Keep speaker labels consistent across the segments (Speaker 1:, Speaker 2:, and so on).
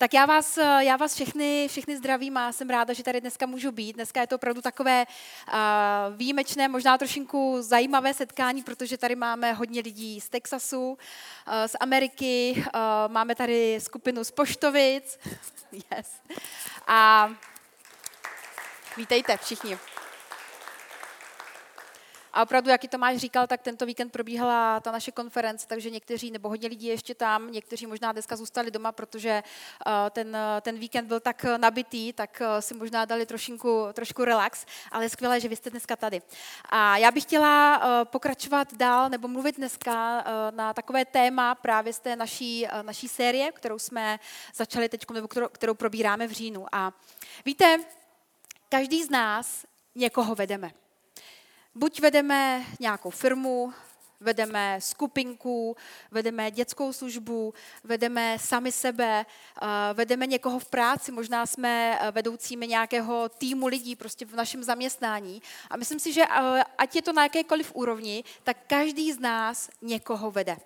Speaker 1: Tak já vás, já vás všechny, všechny zdravím a jsem ráda, že tady dneska můžu být. Dneska je to opravdu takové uh, výjimečné, možná trošinku zajímavé setkání, protože tady máme hodně lidí z Texasu, uh, z Ameriky, uh, máme tady skupinu z Poštovic. yes. A vítejte všichni. A opravdu, jak to máš říkal, tak tento víkend probíhala ta naše konference, takže někteří, nebo hodně lidí ještě tam, někteří možná dneska zůstali doma, protože uh, ten, ten víkend byl tak nabitý, tak uh, si možná dali trošinku, trošku relax, ale je skvělé, že vy jste dneska tady. A já bych chtěla uh, pokračovat dál, nebo mluvit dneska na takové téma právě z té naší, naší série, kterou jsme začali teď, nebo kterou, kterou probíráme v říjnu. A víte, každý z nás někoho vedeme. Buď vedeme nějakou firmu, vedeme skupinku, vedeme dětskou službu, vedeme sami sebe, eh, vedeme někoho v práci, možná jsme eh, vedoucími nějakého týmu lidí prostě v našem zaměstnání. A myslím si, že eh, ať je to na jakékoliv úrovni, tak každý z nás někoho vede.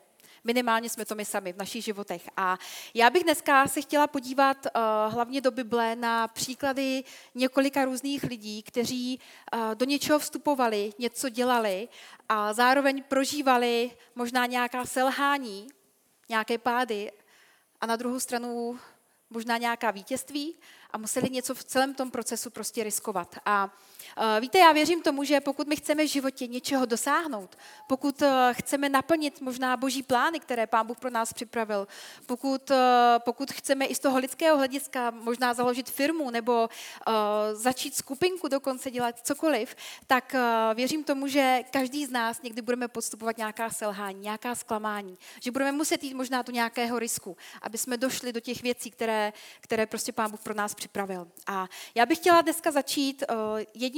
Speaker 1: Minimálně jsme to my sami v našich životech. A já bych dneska se chtěla podívat uh, hlavně do Bible na příklady několika různých lidí, kteří uh, do něčeho vstupovali, něco dělali a zároveň prožívali možná nějaká selhání, nějaké pády a na druhou stranu možná nějaká vítězství a museli něco v celém tom procesu prostě riskovat. A víte, já věřím tomu, že pokud my chceme v životě něčeho dosáhnout, pokud uh, chceme naplnit možná boží plány, které Pán Bůh pro nás připravil, pokud, uh, pokud chceme i z toho lidského hlediska možná založit firmu nebo začít skupinku dokonce dělat cokoliv, tak věřím tomu, že každý z nás někdy budeme podstupovat nějaká selhání, nějaká zklamání, že budeme muset jít možná do nějakého risku, aby jsme došli do těch věcí, které, které prostě Pán Bůh pro nás připravil. A já bych chtěla dneska začít uh,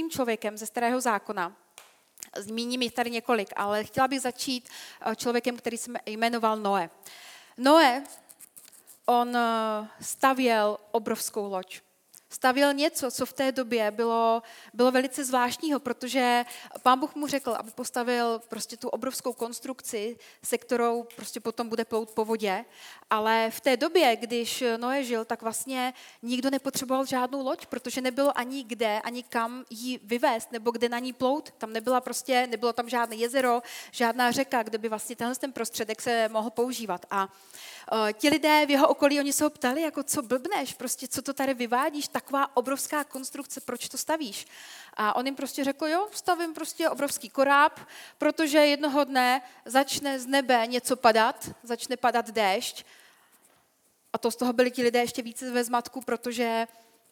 Speaker 1: jedním člověkem ze starého zákona. Zmíním jich tady několik, ale chtěla bych začít uh, člověkem, který se jmenoval Noé. Noé, on uh, stavěl obrovskou loď stavěl něco, co v té době bylo, bylo velice zvláštního, protože pán Bůh mu řekl, aby postavil prostě tu obrovskou konstrukci, se kterou prostě potom bude plout po vodě. Ale v té době, když Noé žil, tak vlastně nikdo nepotřeboval žádnou loď, protože nebylo ani kde, ani kam ji vyvést, nebo kde na ní plout. Tam nebyla prostě, nebylo tam žádné jezero, žádná řeka, kde by vlastně tenhle ten prostředek se mohl používat. A ti lidé v jeho okolí, oni se ho ptali, jako co blbneš, prostě co to tady vyvádíš, taková obrovská konstrukce, proč to stavíš? A on jim prostě řekl, jo, stavím prostě obrovský koráb, protože jednoho dne začne z nebe něco padat, začne padat déšť. A to z toho byli ti lidé ještě více ve zmatku, protože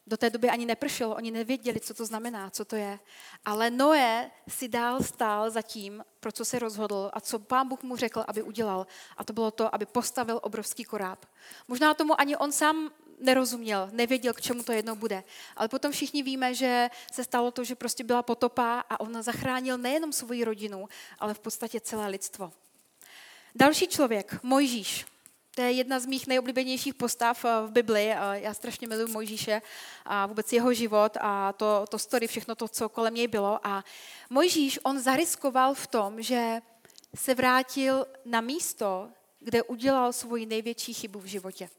Speaker 1: do té doby ani nepršelo, oni nevěděli, co to znamená, co to je. Ale Noé si dál stál za tím, pro co se rozhodl a co pán Bůh mu řekl, aby udělal. A to bylo to, aby postavil obrovský koráb. Možná tomu ani on sám nerozuměl, nevěděl, k čemu to jednou bude. Ale potom všichni víme, že se stalo to, že prostě byla potopa a on zachránil nejenom svoji rodinu, ale v podstatě celé lidstvo. Další člověk, Mojžíš. To je jedna z mých nejoblíbenějších postav eh, v Bibli. Eh, já strašně miluji Mojžíše a vůbec jeho život a to, to story, všechno to, co kolem něj bylo. A Mojžíš, on zariskoval v tom, že se vrátil na místo, kde udělal svoji největší chybu v životě.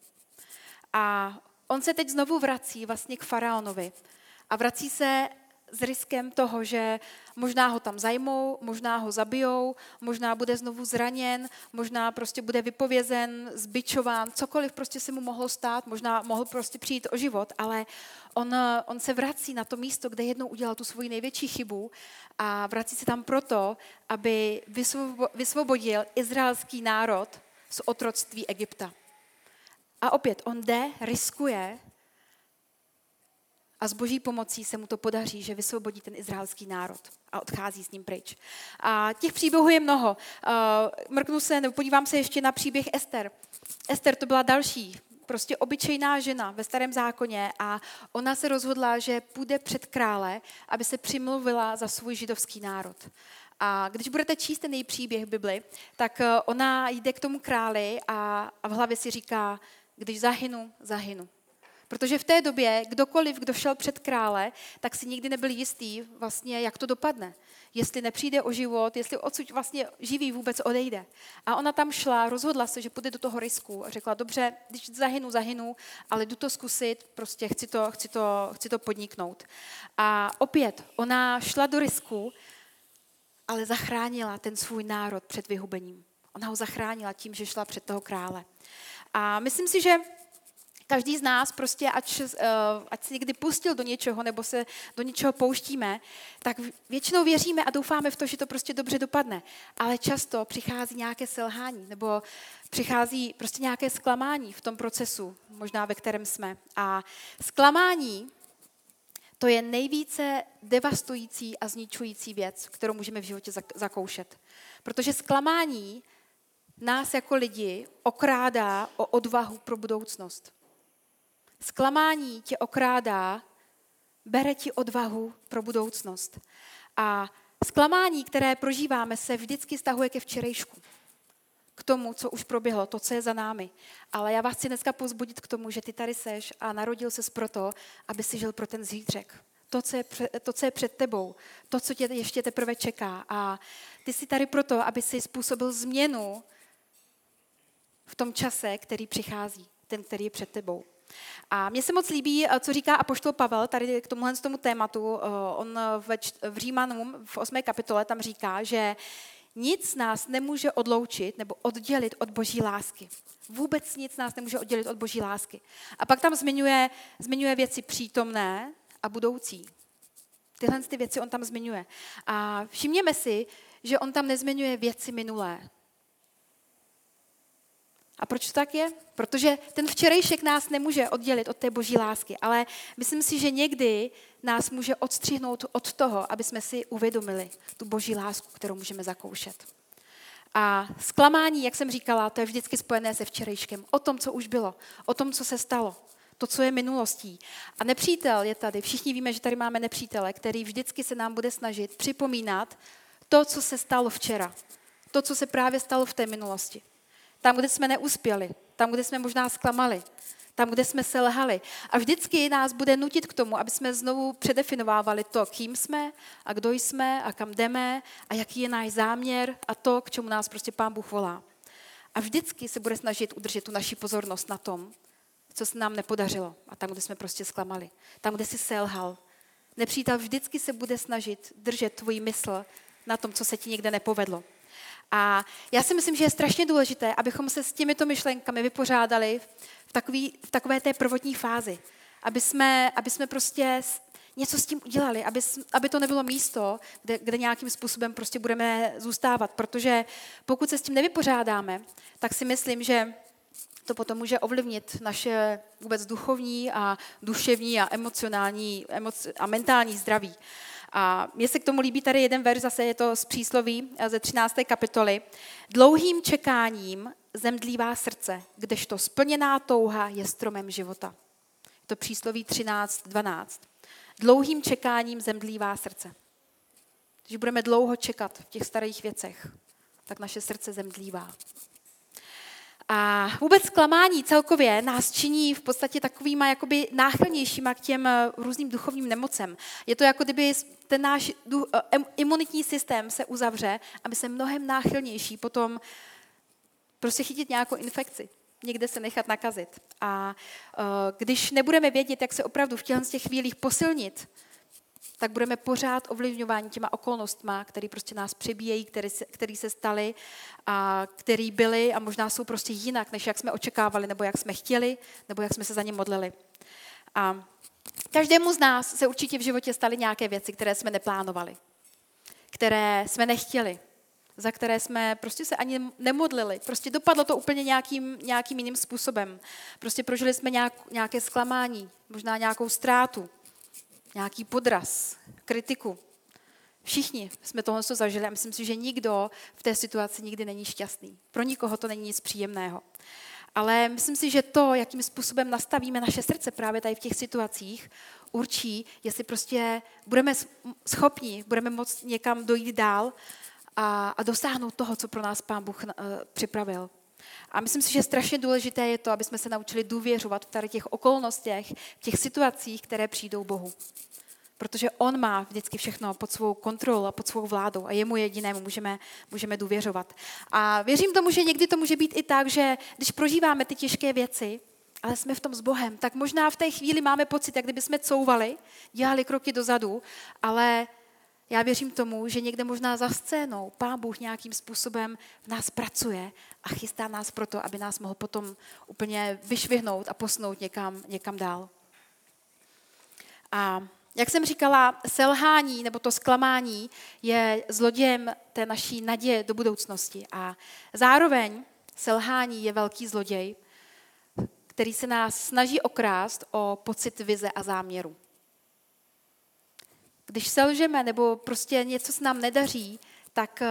Speaker 1: A on se teď znovu vrací vlastně k faraonovi. A vrací se s riskem toho, že možná ho tam zajmou, možná ho zabijou, možná bude znovu zraněn, možná prostě bude vypovězen, zbičován, cokoliv prostě se mu mohlo stát, možná mohl prostě přijít o život, ale on, on se vrací na to místo, kde jednou udělal tu svoji největší chybu a vrací se tam proto, aby vysvobodil izraelský národ z otroctví Egypta. A opět, on jde, riskuje a s boží pomocí se mu to podaří, že vysvobodí ten izraelský národ a odchází s ním pryč. A těch příběhů je mnoho. Uh, mrknu se, nebo podívám se ještě na příběh Ester. Ester to byla další, prostě obyčejná žena ve starém zákoně a ona se rozhodla, že půjde před krále, aby se přimluvila za svůj židovský národ. A když budete číst ten její příběh Bibli, tak uh, ona jde k tomu králi a, a v hlavě si říká, když zahynu, zahynu. Protože v té době kdokoliv, kdo šel před krále, tak si nikdy nebyl jistý vlastně, jak to dopadne. Jestli nepřijde o život, jestli odsud vlastně živý vůbec odejde. A ona tam šla, rozhodla se, že půjde do toho risku a řekla, dobře, když zahynu, zahynu, ale jdu to zkusit, prostě chci to, chci to, chci to podniknout. A opět, ona šla do risku, ale zachránila ten svůj národ před vyhubením. Ona ho zachránila tím, že šla před toho krále. A myslím si, že Každý z nás prostě, ať, uh, ať se někdy pustil do něčeho nebo se do něčeho pouštíme, tak většinou věříme a doufáme v to, že to prostě dobře dopadne. Ale často přichází nějaké selhání nebo přichází prostě nějaké zklamání v tom procesu, možná ve kterém jsme. A zklamání to je nejvíce devastující a zničující věc, kterou můžeme v životě zakoušet. Protože zklamání nás jako lidi okrádá o odvahu pro budoucnost. Zklamání tě okrádá, bere ti odvahu pro budoucnost. A zklamání, které prožíváme, se vždycky stahuje ke včerejšku. K tomu, co už proběhlo, to, co je za námi. Ale já vás chci dneska pozbudit k tomu, že ty tady seš a narodil ses proto, aby si žil pro ten zítřek. To co, je, to, co je před tebou, to, co tě ještě teprve čeká. A ty jsi tady proto, aby si způsobil změnu v tom čase, který přichází, ten, který je před tebou. A mně se moc líbí, eh, co říká apoštol Pavel tady k tomuhle tomu tématu. Eh, on v, v Římanům v 8. kapitole tam říká, že nic nás nemůže odloučit nebo oddělit od boží lásky. Vůbec nic nás nemůže oddělit od boží lásky. A pak tam zmiňuje, zmiňuje věci přítomné a budoucí. Tyhle ty věci on tam zmiňuje. A všimněme si, že on tam nezmiňuje věci minulé. A proč to tak je? Protože ten včerejšek nás nemůže oddělit od té boží lásky, ale myslím si, že někdy nás může odstřihnout od toho, aby jsme si uvědomili tu boží lásku, kterou můžeme zakoušet. A zklamání, jak jsem říkala, to je vždycky spojené se včerejškem. O tom, co už bylo, o tom, co se stalo, to, co je minulostí. A nepřítel je tady. Všichni víme, že tady máme nepřítele, který vždycky se nám bude snažit připomínat to, co se stalo včera. To, co se právě stalo v té minulosti. Tam, kde jsme neuspěli, tam, kde jsme možná zklamali, tam, kde jsme selhali. A vždycky nás bude nutit k tomu, aby jsme znovu předefinovávali to, kým jsme a kdo jsme a kam jdeme a jaký je náš záměr a to, k čemu nás prostě Pán Bůh volá. A vždycky se bude snažit udržet tu naši pozornost na tom, co se nám nepodařilo a tam, kde jsme prostě zklamali, tam, kde jsi selhal. Nepřítel vždycky se bude snažit držet tvůj mysl na tom, co se ti někde nepovedlo. A já si myslím, že je strašně důležité, abychom se s těmito myšlenkami vypořádali v, takový, v takové té prvotní fázi. Aby jsme, aby jsme prostě něco s tím udělali, aby, aby to nebylo místo, kde, kde nějakým způsobem prostě budeme zůstávat. Protože pokud se s tím nevypořádáme, tak si myslím, že to potom může ovlivnit naše vůbec duchovní a duševní a emocionální emoci- a mentální zdraví. A mně se k tomu líbí tady jeden verš, zase je to z přísloví eh, ze 13. kapitoly. Dlouhým čekáním zemdlívá srdce, kdežto splněná touha je stromem života. Je to přísloví 13, 12. Dlouhým čekáním zemdlívá srdce. Když budeme dlouho čekat v těch starých věcech, tak naše srdce zemdlívá. A vůbec zklamání celkově nás činí v podstatě takovýma jakoby náchylnějšíma k těm eh, různým duchovním nemocem. Je to jako kdyby ten náš eh, imunitní systém se uzavře a my jsme mnohem náchylnější potom prostě chytit nějakou infekci, někde se nechat nakazit. A eh, když nebudeme vědět, jak se opravdu v těch chvílích posilnit, tak budeme pořád ovlivňováni těma okolnostma, které prostě nás přebíjejí, které se, který se staly a které byly a možná jsou prostě jinak, než jak jsme očekávali, nebo jak jsme chtěli, nebo jak jsme se za ně modlili. A každému z nás se určitě v životě staly nějaké věci, které jsme neplánovali, které jsme nechtěli, za které jsme prostě se ani nemodlili. Prostě dopadlo to úplně nějakým, nějakým jiným způsobem. Prostě prožili jsme nějak, nějaké zklamání, možná nějakou ztrátu nějaký podraz, kritiku. Všichni jsme tohle zažili a myslím si, že nikdo v té situaci nikdy není šťastný. Pro nikoho to není nic příjemného. Ale myslím si, že to, jakým způsobem nastavíme naše srdce právě tady v těch situacích, určí, jestli prostě budeme schopni, budeme moct někam dojít dál a, a dosáhnout toho, co pro nás Pán Bůh uh, připravil. A myslím si, že strašně důležité je to, aby jsme se naučili důvěřovat v tady těch okolnostech, v těch situacích, které přijdou Bohu. Protože On má vždycky všechno pod svou kontrolou a pod svou vládou a jemu jedinému můžeme, můžeme důvěřovat. A věřím tomu, že někdy to může být i tak, že když prožíváme ty těžké věci, ale jsme v tom s Bohem, tak možná v té chvíli máme pocit, jak kdyby jsme couvali, dělali kroky dozadu, ale já věřím tomu, že někde možná za scénou Pán Bůh nějakým způsobem v nás pracuje a chystá nás proto, aby nás mohl potom úplně vyšvihnout a posnout někam, někam dál. A jak jsem říkala, selhání nebo to zklamání je zlodějem té naší naděje do budoucnosti. A zároveň selhání je velký zloděj, který se nás snaží okrást o pocit vize a záměru. Když selžeme nebo prostě něco se nám nedaří, tak eh,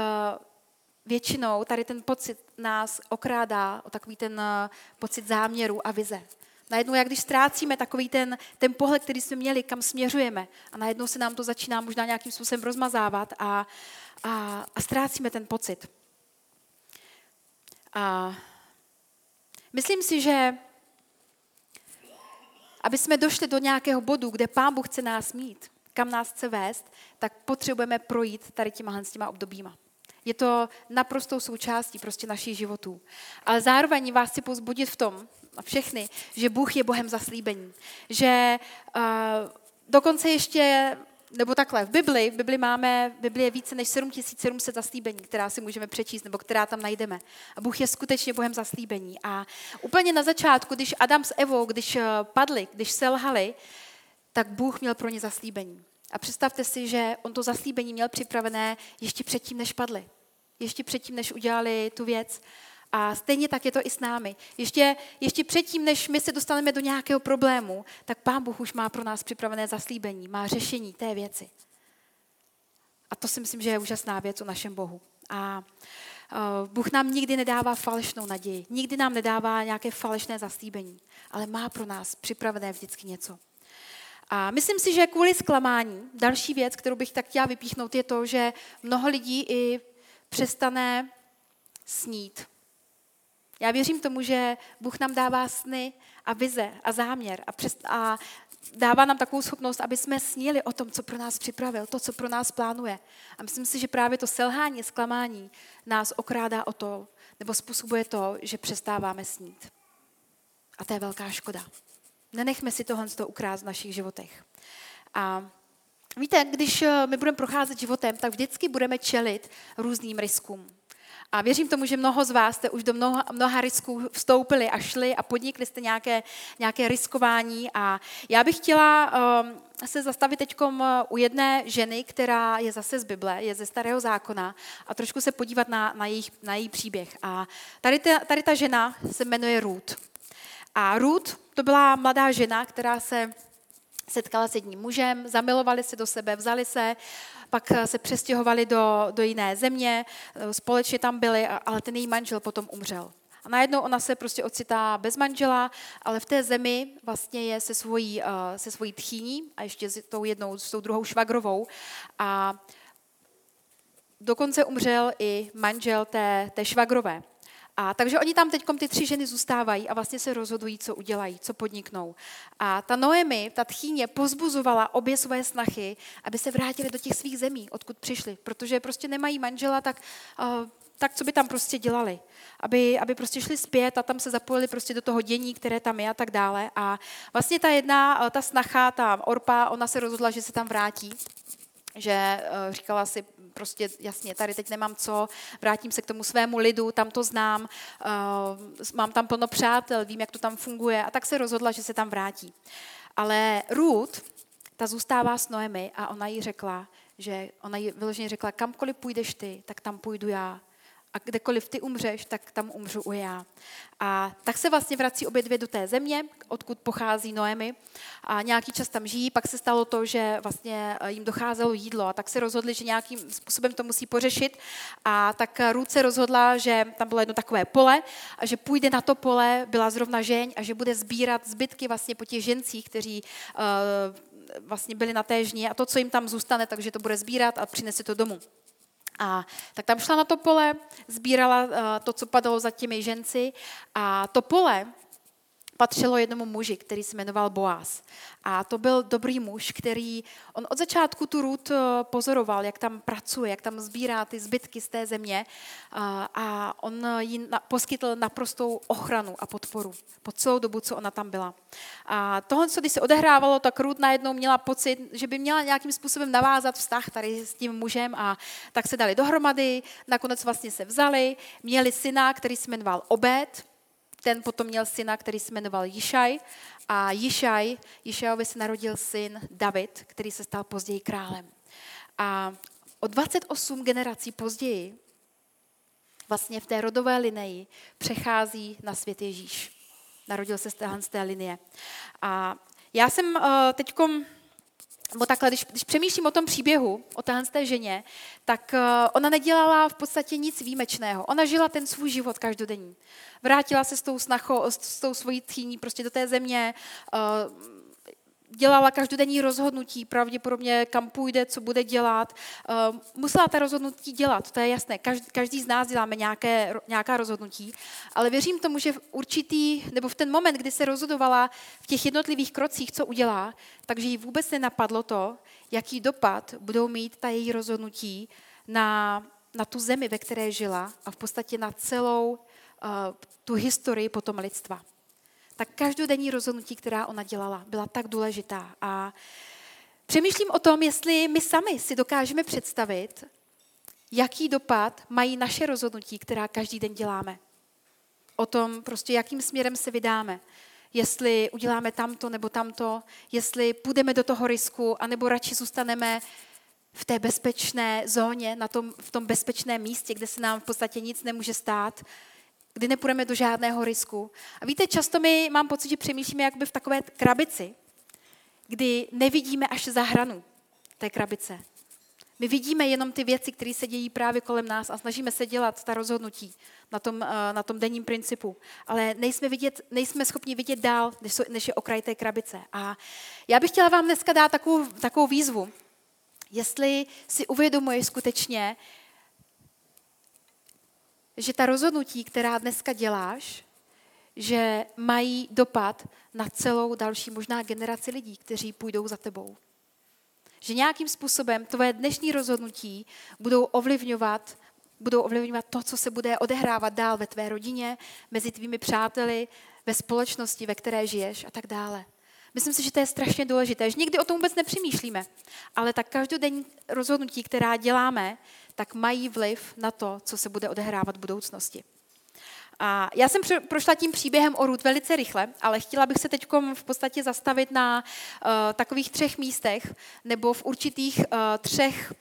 Speaker 1: většinou tady ten pocit nás okrádá o takový ten eh, pocit záměru a vize. Najednou, jak když ztrácíme takový ten, ten pohled, který jsme měli, kam směřujeme, a najednou se nám to začíná možná nějakým způsobem rozmazávat a, a, a ztrácíme ten pocit. A myslím si, že aby jsme došli do nějakého bodu, kde Pán Bůh chce nás mít, kam nás chce vést, tak potřebujeme projít tady těma, s těma obdobíma. Je to naprostou součástí prostě našich životů. Ale zároveň vás chci pozbudit v tom, a všechny, že Bůh je Bohem zaslíbení. Že uh, dokonce ještě nebo takhle, v Bibli, v Bibli máme, v Bibli je více než 7700 zaslíbení, která si můžeme přečíst, nebo která tam najdeme. A Bůh je skutečně Bohem zaslíbení. A úplně na začátku, když Adam s Evou, když eh, padli, když selhali, tak Bůh měl pro ně zaslíbení. A představte si, že on to zaslíbení měl připravené ještě předtím, než padli. Ještě předtím, než udělali tu věc. A stejně tak je to i s námi. Ještě, ještě předtím, než my se dostaneme do nějakého problému, tak Pán Bůh už má pro nás připravené zaslíbení, má řešení té věci. A to si myslím, že je úžasná věc o našem Bohu. A Bůh nám nikdy nedává falešnou naději, nikdy nám nedává nějaké falešné zaslíbení, ale má pro nás připravené vždycky něco. A myslím si, že kvůli zklamání, další věc, kterou bych tak chtěla vypíchnout, je to, že mnoho lidí i přestane snít. Já věřím tomu, že Bůh nám dává sny a vize a záměr a, přes, a dává nám takovou schopnost, aby jsme snili o tom, co pro nás připravil, to, co pro nás plánuje. A myslím si, že právě to selhání, zklamání nás okrádá o to, nebo způsobuje to, že přestáváme snít. A to je velká škoda. Nenechme si tohle z toho ukrást v našich životech. A víte, když eh, my budeme procházet životem, tak vždycky budeme čelit různým riskům. A věřím tomu, že mnoho z vás jste už do mnoha, mnoha risků vstoupili a šli a podnikli jste nějaké, nějaké riskování. A já bych chtěla um, se zastavit teď u jedné ženy, která je zase z Bible, je ze Starého zákona a trošku se podívat na, na, jejich, na její příběh. A tady ta, tady ta žena se jmenuje Ruth. A Ruth to byla mladá žena, která se setkala s jedním mužem, zamilovali se do sebe, vzali se, pak se přestěhovali do, do jiné země, společně tam byli, ale ten její manžel potom umřel. A najednou ona se prostě ocitá bez manžela, ale v té zemi vlastně je se svojí, se svojí tchýní a ještě s tou jednou, s tou druhou švagrovou. A dokonce umřel i manžel té, té švagrové. A takže oni tam teď ty tři ženy zůstávají a vlastně se rozhodují, co udělají, co podniknou. A ta Noemi, ta tchýně, pozbuzovala obě svoje snachy, aby se vrátili do těch svých zemí, odkud přišli. Protože prostě nemají manžela, tak, uh, tak co by tam prostě dělali? Aby, aby prostě šli zpět a tam se zapojili prostě do toho dění, které tam je a tak dále. A vlastně ta jedna, ta snacha, ta Orpa, ona se rozhodla, že se tam vrátí že uh, říkala si prostě jasně, tady teď nemám co, vrátím se k tomu svému lidu, tam to znám, uh, mám tam plno přátel, vím, jak to tam funguje a tak se rozhodla, že se tam vrátí. Ale Ruth, ta zůstává s Noemi a ona jí řekla, že ona jí vyloženě řekla, kamkoliv půjdeš ty, tak tam půjdu já a kdekoliv ty umřeš, tak tam umřu u já. A tak se vlastně vrací obě dvě do té země, odkud pochází Noemi. A nějaký čas tam žijí, pak se stalo to, že vlastně eh, jim docházelo jídlo a tak se rozhodli, že nějakým způsobem to musí pořešit. A tak Ruth se rozhodla, že tam bylo jedno takové pole a že půjde na to pole, byla zrovna žeň a že bude sbírat zbytky vlastně po těch žencích, kteří uh, vlastně byli na té žně a to, co jim tam zůstane, takže to bude sbírat a přinese to domů. A tak tam šla na to pole, sbírala to, co padalo za těmi ženci. A to pole patřilo jednomu muži, který se jmenoval Boaz. A to byl dobrý muž, který, on od začátku tu Ruth eh, pozoroval, jak tam pracuje, jak tam sbírá ty zbytky z té země a on jí poskytl naprostou ochranu a podporu po celou dobu, co ona tam byla. A tohle, co když se odehrávalo, tak Ruth najednou měla pocit, že by měla nějakým způsobem navázat vztah tady s tím mužem a tak se dali dohromady, nakonec vlastně se vzali, měli syna, který se jmenoval Obed, ten potom měl syna, který se jmenoval Jišaj a Jišaj, Jišajovi se narodil syn David, který se stal později králem. A o 28 generací později vlastně v té rodové linii přechází na svět Ježíš. Narodil se z té linie. A já jsem uh, teďkom nebo takhle, když, když přemýšlím o tom příběhu, o téhle té ženě, tak uh, ona nedělala v podstatě nic výjimečného. Ona žila ten svůj život každodenní. Vrátila se s tou snachou, s, tou svojí tchýní prostě do té země, uh, dělala každodenní rozhodnutí, pravděpodobně kam půjde, co bude dělat. Uh, musela ta rozhodnutí dělat, to je jasné. Každý, každý z nás děláme nějaké, nějaká rozhodnutí, ale věřím tomu, že v určitý, nebo v ten moment, kdy se rozhodovala v těch jednotlivých krocích, co udělá, takže jí vůbec nenapadlo to, jaký dopad budou mít ta její rozhodnutí na, na tu zemi, ve které žila a v podstatě na celou uh, tu historii potom lidstva tak každodenní rozhodnutí, která ona dělala, byla tak důležitá. A přemýšlím o tom, jestli my sami si dokážeme představit, jaký dopad mají naše rozhodnutí, která každý den děláme. O tom, prostě jakým směrem se vydáme. Jestli uděláme tamto nebo tamto, jestli půjdeme do toho risku, anebo radši zůstaneme v té bezpečné zóně, na tom, v tom bezpečném místě, kde se nám v podstatě nic nemůže stát kdy nepůjdeme do žádného risku. A víte, často my mám pocit, že přemýšlíme jakoby v takové krabici, kdy nevidíme až za hranu té krabice. My vidíme jenom ty věci, které se dějí právě kolem nás a snažíme se dělat ta rozhodnutí na tom, eh, na tom denním principu. Ale nejsme, vidět, nejsme schopni vidět dál, než, než je okraj té krabice. A já bych chtěla vám dneska dát takovou, takovou výzvu. Jestli si uvědomuješ skutečně, že ta rozhodnutí, která dneska děláš, že mají dopad na celou další možná generaci lidí, kteří půjdou za tebou. Že nějakým způsobem tvoje dnešní rozhodnutí budou ovlivňovat, budou ovlivňovat to, co se bude odehrávat dál ve tvé rodině, mezi tvými přáteli, ve společnosti, ve které žiješ a tak dále. Myslím si, že to je strašně důležité, že někdy o tom vůbec nepřemýšlíme, ale tak každodenní rozhodnutí, která děláme, tak mají vliv na to, co se bude odehrávat v budoucnosti. A já jsem prošla tím příběhem o Ruth velice rychle, ale chtěla bych se teď v podstatě zastavit na uh, takových třech místech nebo v určitých uh, třech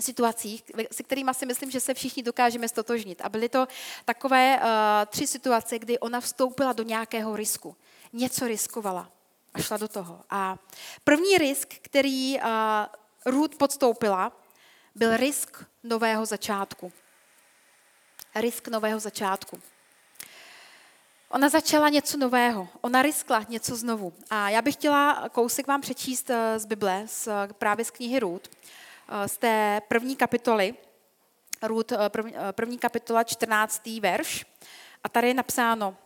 Speaker 1: situacích, se kterými si myslím, že se všichni dokážeme stotožnit. A byly to takové uh, tři situace, kdy ona vstoupila do nějakého risku. Něco riskovala a šla do toho. A první risk, který uh, Ruth podstoupila, byl risk nového začátku. Risk nového začátku. Ona začala něco nového, ona riskla něco znovu. A já bych chtěla kousek vám přečíst eh, z Bible, z, právě z knihy Růd, eh, z té první kapitoly, eh, první, kapitola, 14. verš. A tady je napsáno,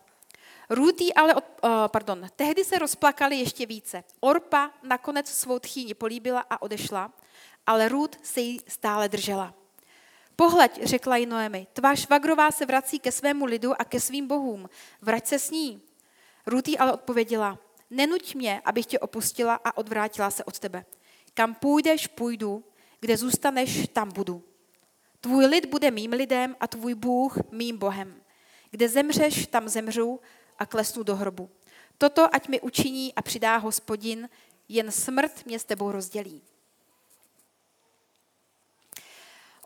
Speaker 1: Růtý ale, od, pardon, tehdy se rozplakali ještě více. Orpa nakonec svou tchýni políbila a odešla ale Ruth se jí stále držela. Pohleď, řekla jí Noemi, tvá švagrová se vrací ke svému lidu a ke svým bohům. Vrať se s ní. Ruth jí ale odpověděla, nenuť mě, abych tě opustila a odvrátila se od tebe. Kam půjdeš, půjdu, kde zůstaneš, tam budu. Tvůj lid bude mým lidem a tvůj Bůh mým Bohem. Kde zemřeš, tam zemřu a klesnu do hrobu. Toto ať mi učiní a přidá hospodin, jen smrt mě s tebou rozdělí.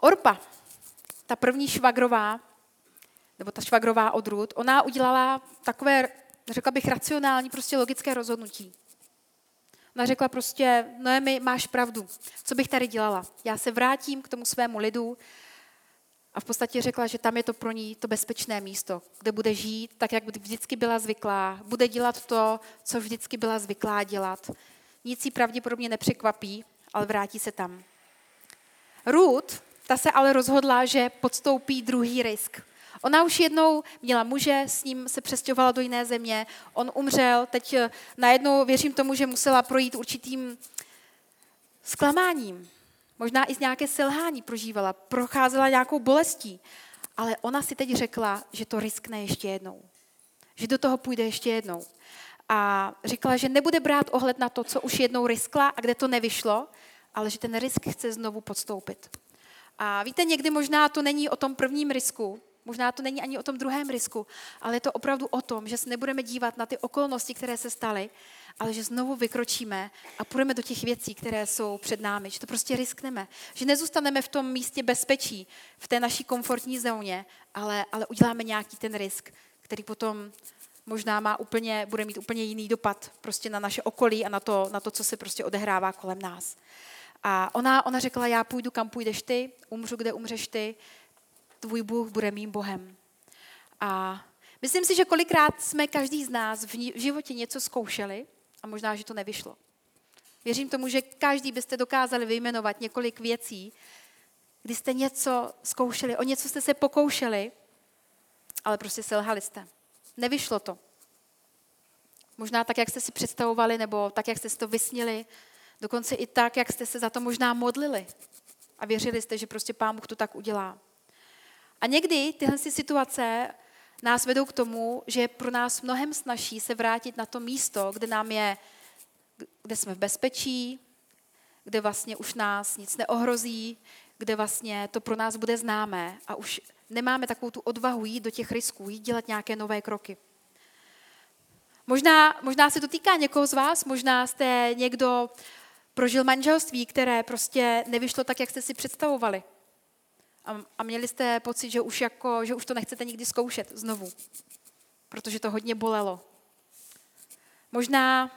Speaker 1: Orpa, ta první švagrová, nebo ta švagrová odrůd, ona udělala takové, řekla bych, racionální, prostě logické rozhodnutí. Ona řekla prostě, mi máš pravdu, co bych tady dělala? Já se vrátím k tomu svému lidu a v podstatě řekla, že tam je to pro ní to bezpečné místo, kde bude žít tak, jak vždycky byla zvyklá, bude dělat to, co vždycky byla zvyklá dělat. Nic jí pravděpodobně nepřekvapí, ale vrátí se tam. Ruth ta se ale rozhodla, že podstoupí druhý risk. Ona už jednou měla muže, s ním se přestěhovala do jiné země, on umřel, teď eh, najednou věřím tomu, že musela projít určitým zklamáním. Možná i z nějaké selhání prožívala, procházela nějakou bolestí. Ale ona si teď řekla, že to riskne ještě jednou. Že do toho půjde ještě jednou. A řekla, že nebude brát ohled na to, co už jednou riskla a kde to nevyšlo, ale že ten risk chce znovu podstoupit. A víte, někdy možná to není o tom prvním risku, možná to není ani o tom druhém risku, ale je to opravdu o tom, že se nebudeme dívat na ty okolnosti, které se staly, ale že znovu vykročíme a půjdeme do těch věcí, které jsou před námi, že to prostě riskneme, že nezůstaneme v tom místě bezpečí, v té naší komfortní zóně, ale, ale uděláme nějaký ten risk, který potom možná má úplně, bude mít úplně jiný dopad prostě na naše okolí a na to, na to, co se prostě odehrává kolem nás. A ona, ona řekla, já půjdu, kam půjdeš ty, umřu, kde umřeš ty, tvůj Bůh bude mým Bohem. A myslím si, že kolikrát jsme každý z nás v životě něco zkoušeli a možná, že to nevyšlo. Věřím tomu, že každý byste dokázali vyjmenovat několik věcí, kdy jste něco zkoušeli, o něco jste se pokoušeli, ale prostě selhali jste. Nevyšlo to. Možná tak, jak jste si představovali, nebo tak, jak jste si to vysnili, dokonce i tak, jak jste se za to možná modlili. A věřili jste, že prostě Pán Bůh to tak udělá. A někdy tyhle situace nás vedou k tomu, že je pro nás mnohem snaží se vrátit na to místo, kde nám je, kde jsme v bezpečí, kde vlastně už nás nic neohrozí, kde vlastně to pro nás bude známé a už nemáme takovou tu odvahu jít do těch risků, jít dělat nějaké nové kroky. Možná, možná se to týká někoho z vás, možná jste někdo prožil manželství, které prostě nevyšlo tak, jak jste si představovali. A, a měli jste pocit, že už, jako, že už to nechcete nikdy zkoušet znovu, protože to hodně bolelo. Možná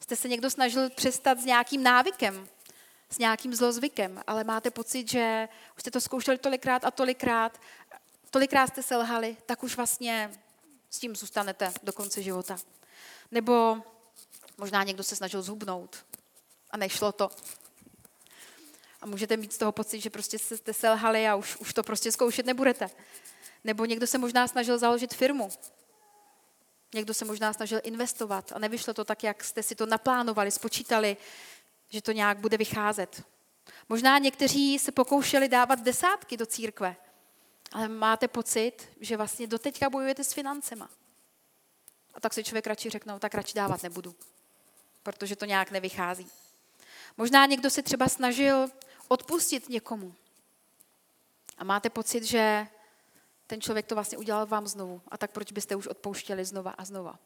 Speaker 1: jste se někdo snažil přestat s nějakým návykem, s nějakým zlozvykem, ale máte pocit, že už jste to zkoušeli tolikrát a tolikrát, tolikrát jste selhali, tak už vlastně s tím zůstanete do konce života. Nebo možná někdo se snažil zhubnout a nešlo to. A můžete mít z toho pocit, že prostě jste selhali a už, už to prostě zkoušet nebudete. Nebo někdo se možná snažil založit firmu. Někdo se možná snažil investovat a nevyšlo to tak, jak jste si to naplánovali, spočítali, že to nějak bude vycházet. Možná někteří se pokoušeli dávat desátky do církve, ale máte pocit, že vlastně doteďka bojujete s financema. A tak si člověk radši řeknou, tak radši dávat nebudu, protože to nějak nevychází. Možná někdo se třeba snažil odpustit někomu. A máte pocit, že ten člověk to vlastně udělal vám znovu. A tak proč byste už odpouštěli znova a znova?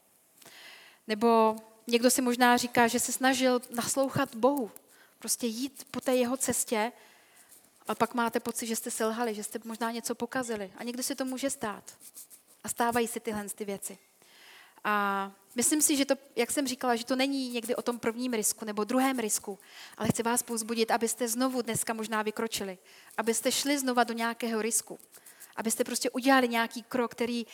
Speaker 1: Nebo někdo si možná říká, že se snažil naslouchat Bohu. Prostě jít po té jeho cestě a pak máte pocit, že jste selhali, že jste možná něco pokazili. A někdo si to může stát. A stávají si tyhle ty věci. A myslím si, že to, jak jsem říkala, že to není někdy o tom prvním risku nebo druhém risku, ale chci vás povzbudit, abyste znovu dneska možná vykročili, abyste šli znova do nějakého risku, abyste prostě udělali nějaký krok, který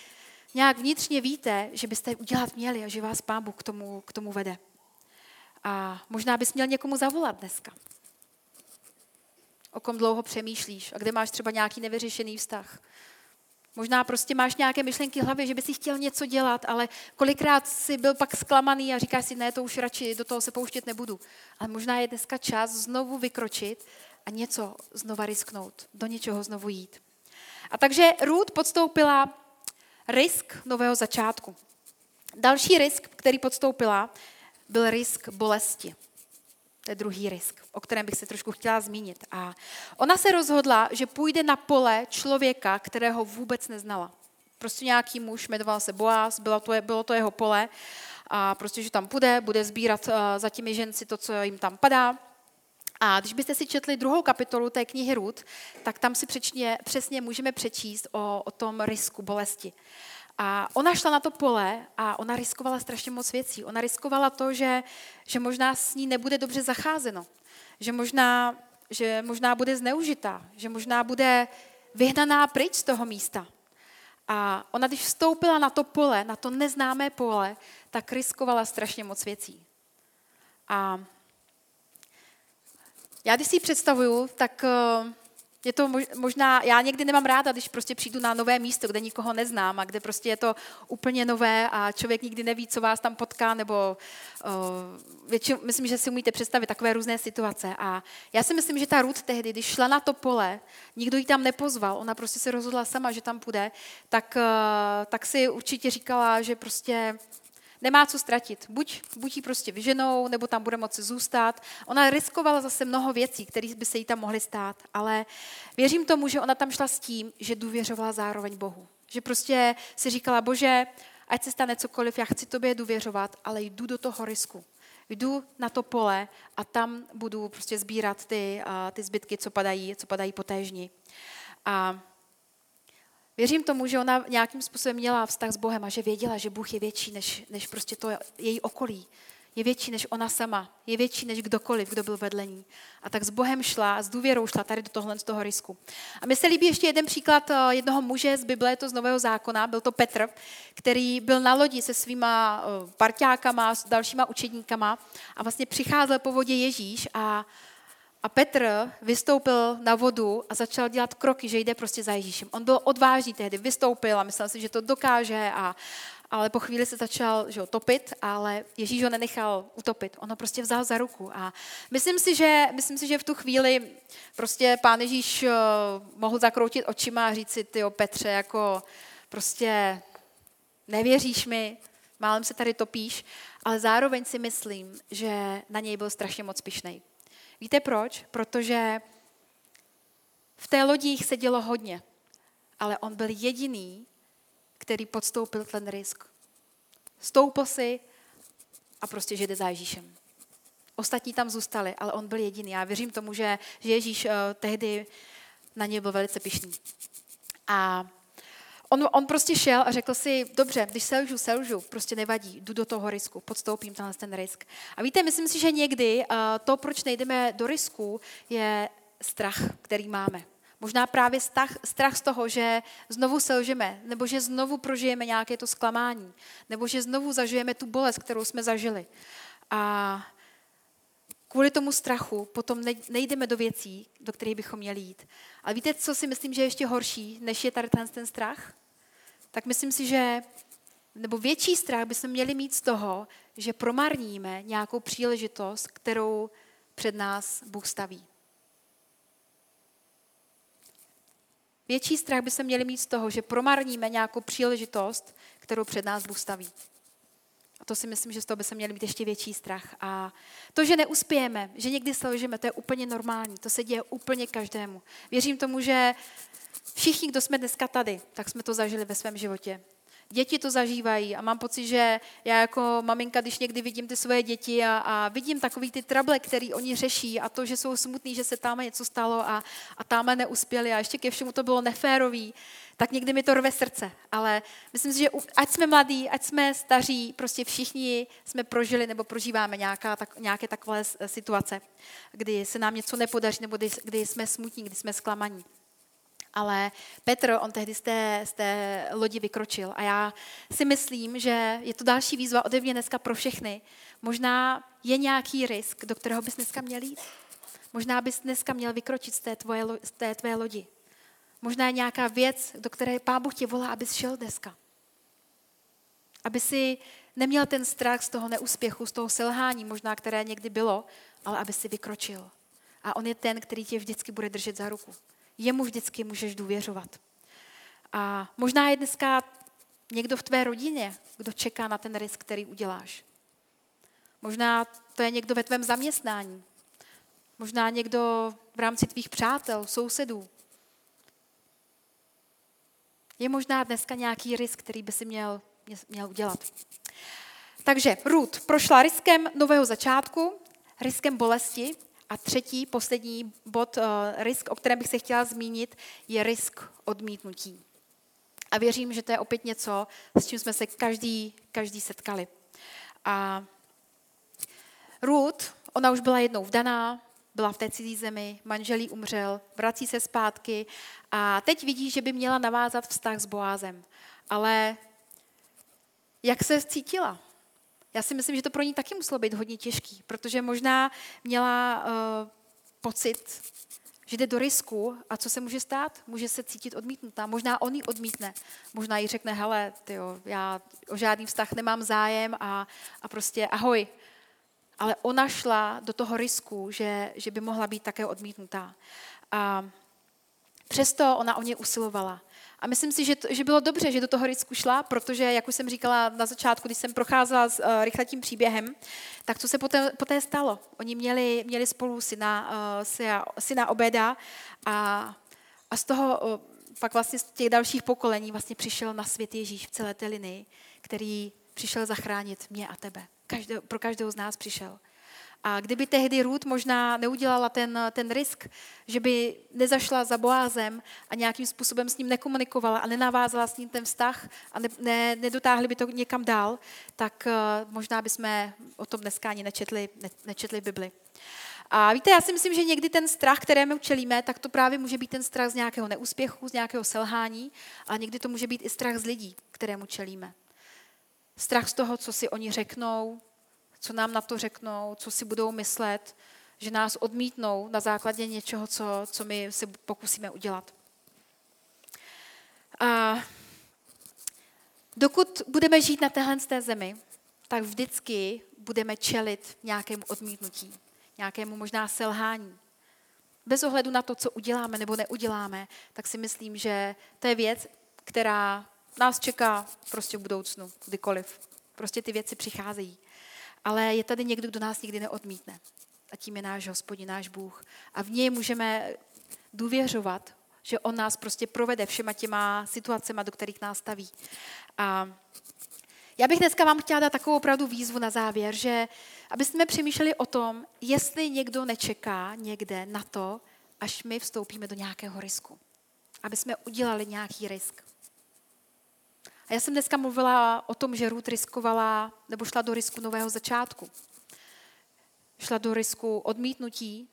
Speaker 1: nějak vnitřně víte, že byste udělat měli a že vás Pán Bůh k tomu, k tomu vede. A možná bys měl někomu zavolat dneska. O kom dlouho přemýšlíš a kde máš třeba nějaký nevyřešený vztah. Možná prostě máš nějaké myšlenky v hlavě, že by si chtěl něco dělat, ale kolikrát si byl pak zklamaný a říkáš si, ne, to už radši do toho se pouštět nebudu. Ale možná je dneska čas znovu vykročit a něco znova risknout, do něčeho znovu jít. A takže Ruth podstoupila risk nového začátku. Další risk, který podstoupila, byl risk bolesti. To je druhý risk, o kterém bych se trošku chtěla zmínit. A ona se rozhodla, že půjde na pole člověka, kterého vůbec neznala. Prostě nějaký muž, jmenoval se Boaz, bylo to, bylo to jeho pole a prostě, že tam půjde, bude sbírat uh, za těmi ženci to, co jim tam padá. A když byste si četli druhou kapitolu té knihy Ruth, tak tam si přečně, přesně můžeme přečíst o, o tom risku bolesti. A ona šla na to pole a ona riskovala strašně moc věcí. Ona riskovala to, že, že možná s ní nebude dobře zacházeno, že možná, že možná bude zneužitá, že možná bude vyhnaná pryč z toho místa. A ona, když vstoupila na to pole, na to neznámé pole, tak riskovala strašně moc věcí. A já když si ji představuju, tak, eh, je to možná, já někdy nemám ráda, když prostě přijdu na nové místo, kde nikoho neznám a kde prostě je to úplně nové a člověk nikdy neví, co vás tam potká, nebo uh, většinou, myslím, že si umíte představit takové různé situace. A já si myslím, že ta Ruth tehdy, když šla na to pole, nikdo ji tam nepozval, ona prostě se rozhodla sama, že tam půjde, tak, uh, tak si určitě říkala, že prostě nemá co ztratit. Buď, buď ji prostě vyženou, nebo tam bude moci zůstat. Ona riskovala zase mnoho věcí, které by se jí tam mohly stát, ale věřím tomu, že ona tam šla s tím, že důvěřovala zároveň Bohu. Že prostě si říkala, bože, ať se stane cokoliv, já chci tobě důvěřovat, ale jdu do toho risku. Jdu na to pole a tam budu prostě sbírat ty, uh, ty zbytky, co padají, co padají po téžni. A Věřím tomu, že ona nějakým způsobem měla vztah s Bohem a že věděla, že Bůh je větší než, než prostě to její okolí. Je větší než ona sama. Je větší než kdokoliv, kdo byl vedle ní. A tak s Bohem šla s důvěrou šla tady do tohle z toho risku. A mi se líbí ještě jeden příklad eh, jednoho muže z Bible, to z Nového zákona, byl to Petr, který byl na lodi se svýma eh, parťákama, s dalšíma učedníkama a vlastně přicházel po vodě Ježíš a a Petr vystoupil na vodu a začal dělat kroky, že jde prostě za Ježíšem. On byl odvážný tehdy, vystoupil a myslel si, že to dokáže, a, ale po chvíli se začal že ho, topit, ale Ježíš ho nenechal utopit. On ho prostě vzal za ruku. A myslím si, že, myslím si, že v tu chvíli prostě pán Ježíš uh, mohl zakroutit očima a říct si, ty Petře, jako prostě nevěříš mi, málem se tady topíš, ale zároveň si myslím, že na něj byl strašně moc pišnej. Víte proč? Protože v té lodi jich se dělo hodně, ale on byl jediný, který podstoupil ten risk. Stoupil si a prostě žije za Ježíšem. Ostatní tam zůstali, ale on byl jediný. Já věřím tomu, že, Ježíš uh, tehdy na něj byl velice pišný. A on, on prostě šel a řekl si, dobře, když selžu, selžu, prostě nevadí, jdu do toho risku, podstoupím tenhle ten risk. A víte, myslím si, že někdy uh, to, proč nejdeme do risku, je strach, který máme. Možná právě strach, strach z toho, že znovu selžeme, nebo že znovu prožijeme nějaké to zklamání, nebo že znovu zažijeme tu bolest, kterou jsme zažili. A kvůli tomu strachu potom nejdeme do věcí, do kterých bychom měli jít. Ale víte, co si myslím, že je ještě horší, než je tady ten, ten strach? Tak myslím si, že nebo větší strach bychom měli mít z toho, že promarníme nějakou příležitost, kterou před nás Bůh staví. Větší strach bychom měli mít z toho, že promarníme nějakou příležitost, kterou před nás Bůh staví. A to si myslím, že z toho by se měli mít ještě větší strach. A to, že neuspějeme, že někdy selžeme, to je úplně normální. To se děje úplně každému. Věřím tomu, že Všichni, kdo jsme dneska tady, tak jsme to zažili ve svém životě. Děti to zažívají a mám pocit, že já jako maminka, když někdy vidím ty svoje děti a, a vidím takový ty trable, který oni řeší a to, že jsou smutní, že se tam něco stalo a, a tam neuspěli a ještě ke všemu to bylo neférový, tak někdy mi to rve srdce. Ale myslím si, že ať jsme mladí, ať jsme staří, prostě všichni jsme prožili nebo prožíváme nějaká, tak, nějaké takové situace, kdy se nám něco nepodaří nebo kdy, kdy jsme smutní, kdy jsme zklamaní ale Petr, on tehdy z té, z té lodi vykročil. A já si myslím, že je to další výzva ode mě dneska pro všechny. Možná je nějaký risk, do kterého bys dneska měl jít. Možná bys dneska měl vykročit z té, tvoje, z té tvé lodi. Možná je nějaká věc, do které Pán Bůh tě volá, abys šel dneska. Aby si neměl ten strach z toho neúspěchu, z toho selhání, možná které někdy bylo, ale aby si vykročil. A on je ten, který tě vždycky bude držet za ruku jemu vždycky můžeš důvěřovat. A možná je dneska někdo v tvé rodině, kdo čeká na ten risk, který uděláš. Možná to je někdo ve tvém zaměstnání. Možná někdo v rámci tvých přátel, sousedů. Je možná dneska nějaký risk, který by si měl, měl udělat. Takže Ruth prošla riskem nového začátku, riskem bolesti, a třetí, poslední bod, uh, risk, o kterém bych se chtěla zmínit, je risk odmítnutí. A věřím, že to je opět něco, s čím jsme se každý, každý setkali. A Ruth, ona už byla jednou vdaná, byla v té cizí zemi, manželí umřel, vrací se zpátky a teď vidí, že by měla navázat vztah s Boázem. Ale jak se cítila? Já si myslím, že to pro ní taky muselo být hodně těžký, protože možná měla uh, pocit, že jde do risku a co se může stát? Může se cítit odmítnutá. Možná on ji odmítne. Možná jí řekne, hele, tyjo, já o žádný vztah nemám zájem a, a prostě ahoj. Ale ona šla do toho risku, že, že by mohla být také odmítnutá. A přesto ona o ně usilovala. A myslím si, že, to, že bylo dobře, že do toho risku šla, protože, jak už jsem říkala na začátku, když jsem procházela s uh, rychle tím příběhem, tak co se poté, poté stalo? Oni měli, měli spolu syna, uh, syna, syna Obeda a, a z toho uh, pak vlastně z těch dalších pokolení vlastně přišel na svět Ježíš v celé té linii, který přišel zachránit mě a tebe. Každé, pro každého z nás přišel. A kdyby tehdy Ruth možná neudělala ten, ten risk, že by nezašla za Boázem a nějakým způsobem s ním nekomunikovala a nenavázala s ním ten vztah a ne, ne, nedotáhli by to někam dál, tak uh, možná bychom o tom dneska ani nečetli, ne, nečetli Bibli. A víte, já si myslím, že někdy ten strach, kterému čelíme, tak to právě může být ten strach z nějakého neúspěchu, z nějakého selhání, ale někdy to může být i strach z lidí, kterému čelíme. Strach z toho, co si oni řeknou, co nám na to řeknou, co si budou myslet, že nás odmítnou na základě něčeho, co, co my si pokusíme udělat. A dokud budeme žít na téhle té zemi, tak vždycky budeme čelit nějakému odmítnutí, nějakému možná selhání. Bez ohledu na to, co uděláme nebo neuděláme, tak si myslím, že to je věc, která nás čeká prostě v budoucnu, kdykoliv. Prostě ty věci přicházejí. Ale je tady někdo, kdo nás nikdy neodmítne. A tím je náš hospodin, náš Bůh. A v něj můžeme důvěřovat, že on nás prostě provede všema těma situacemi, do kterých nás staví. A já bych dneska vám chtěla dát takovou opravdu výzvu na závěr, že abyste přemýšleli o tom, jestli někdo nečeká někde na to, až my vstoupíme do nějakého risku. Aby jsme udělali nějaký risk. Já jsem dneska mluvila o tom, že Ruth riskovala, nebo šla do risku nového začátku. Šla do risku odmítnutí,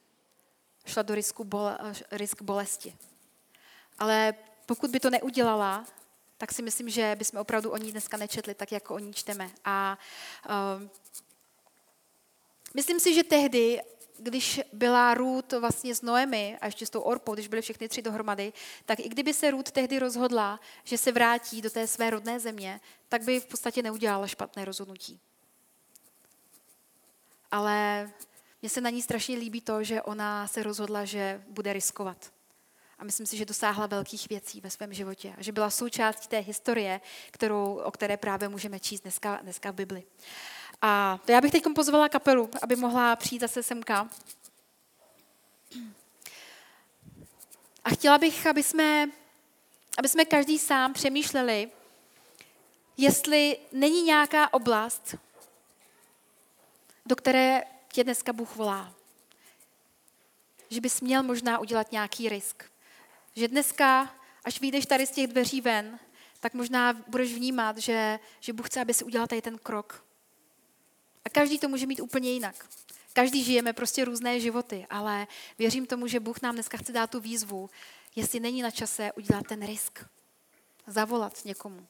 Speaker 1: šla do risku bole, risk bolesti. Ale pokud by to neudělala, tak si myslím, že bychom opravdu o ní dneska nečetli tak, jako o ní čteme. A uh, myslím si, že tehdy když byla Ruth vlastně s Noemi a ještě s tou Orpou, když byly všechny tři dohromady, tak i kdyby se Ruth tehdy rozhodla, že se vrátí do té své rodné země, tak by v podstatě neudělala špatné rozhodnutí. Ale mně se na ní strašně líbí to, že ona se rozhodla, že bude riskovat. A myslím si, že dosáhla velkých věcí ve svém životě. A že byla součástí té historie, kterou, o které právě můžeme číst dneska, dneska v Bibli. A já bych teď pozvala kapelu, aby mohla přijít zase semka. A chtěla bych, aby jsme, aby jsme každý sám přemýšleli, jestli není nějaká oblast, do které tě dneska Bůh volá. Že bys měl možná udělat nějaký risk. Že dneska, až vyjdeš tady z těch dveří ven, tak možná budeš vnímat, že, že Bůh chce, aby si udělal tady ten krok. A každý to může mít úplně jinak. Každý žijeme prostě různé životy, ale věřím tomu, že Bůh nám dneska chce dát tu výzvu, jestli není na čase udělat ten risk. Zavolat někomu.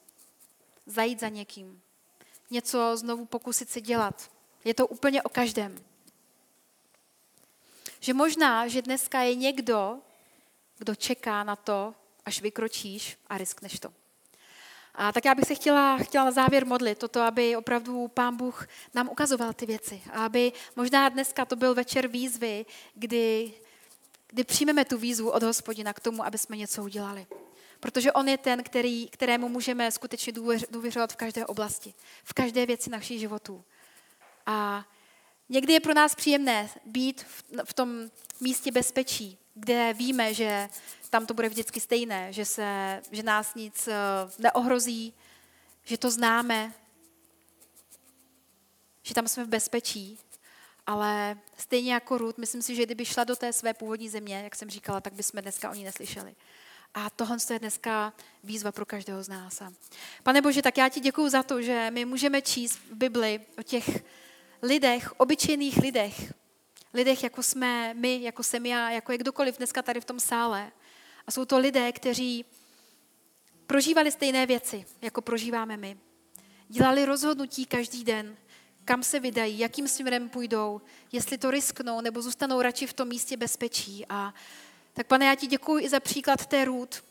Speaker 1: Zajít za někým. Něco znovu pokusit se dělat. Je to úplně o každém. Že možná, že dneska je někdo, kdo čeká na to, až vykročíš a riskneš to. A tak já bych se chtěla, chtěla na závěr modlit, toto, aby opravdu Pán Bůh nám ukazoval ty věci. A aby možná dneska to byl večer výzvy, kdy, kdy přijmeme tu výzvu od hospodina k tomu, aby jsme něco udělali. Protože on je ten, který, kterému můžeme skutečně důvěřovat v každé oblasti, v každé věci našich životů. A někdy je pro nás příjemné být v, v tom místě bezpečí, kde víme, že tam to bude vždycky stejné, že, se, že nás nic eh, neohrozí, že to známe, že tam jsme v bezpečí. Ale stejně jako Ruth, myslím si, že kdyby šla do té své původní země, jak jsem říkala, tak bychom dneska o ní neslyšeli. A tohle je dneska výzva pro každého z nás. Pane Bože, tak já ti děkuji za to, že my můžeme číst v Bibli o těch lidech, obyčejných lidech, lidech, jako jsme my, jako jsem já, jako je kdokoliv dneska tady v tom sále. A jsou to lidé, kteří prožívali stejné věci, jako prožíváme my. Dělali rozhodnutí každý den, kam se vydají, jakým směrem půjdou, jestli to risknou nebo zůstanou radši v tom místě bezpečí. A Tak pane, já ti děkuji i za příklad té Růd.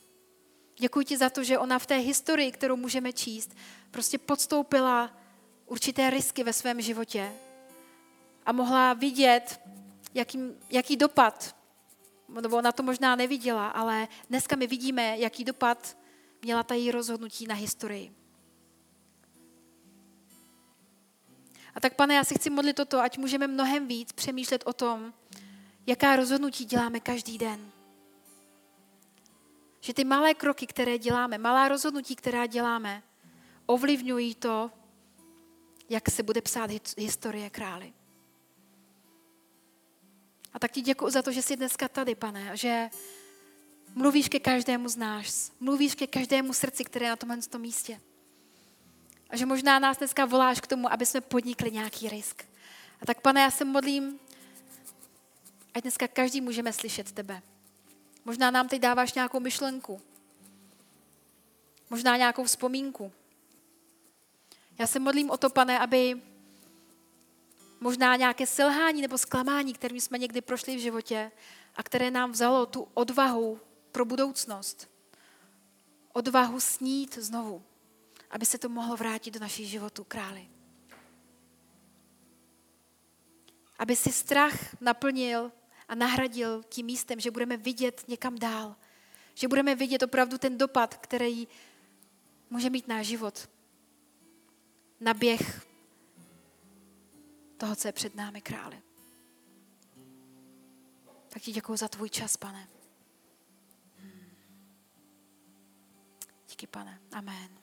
Speaker 1: Děkuji ti za to, že ona v té historii, kterou můžeme číst, prostě podstoupila určité risky ve svém životě a mohla vidět, jaký, jaký dopad, nebo ona to možná neviděla, ale dneska my vidíme, jaký dopad měla ta její rozhodnutí na historii. A tak, pane, já si chci modlit o to, ať můžeme mnohem víc přemýšlet o tom, jaká rozhodnutí děláme každý den. Že ty malé kroky, které děláme, malá rozhodnutí, která děláme, ovlivňují to, jak se bude psát historie králi. A tak ti děkuji za to, že jsi dneska tady, pane, že mluvíš ke každému z nás, mluvíš ke každému srdci, které je na tomhle místě. A že možná nás dneska voláš k tomu, aby jsme podnikli nějaký risk. A tak, pane, já se modlím, ať dneska každý můžeme slyšet tebe. Možná nám teď dáváš nějakou myšlenku. Možná nějakou vzpomínku. Já se modlím o to, pane, aby možná nějaké selhání nebo zklamání, kterým jsme někdy prošli v životě a které nám vzalo tu odvahu pro budoucnost. Odvahu snít znovu, aby se to mohlo vrátit do našich životů, králi. Aby si strach naplnil a nahradil tím místem, že budeme vidět někam dál. Že budeme vidět opravdu ten dopad, který může mít náš život. Na běh toho, co je před námi, králi. Tak ti děkuji za tvůj čas, pane. Hmm. Díky, pane. Amen.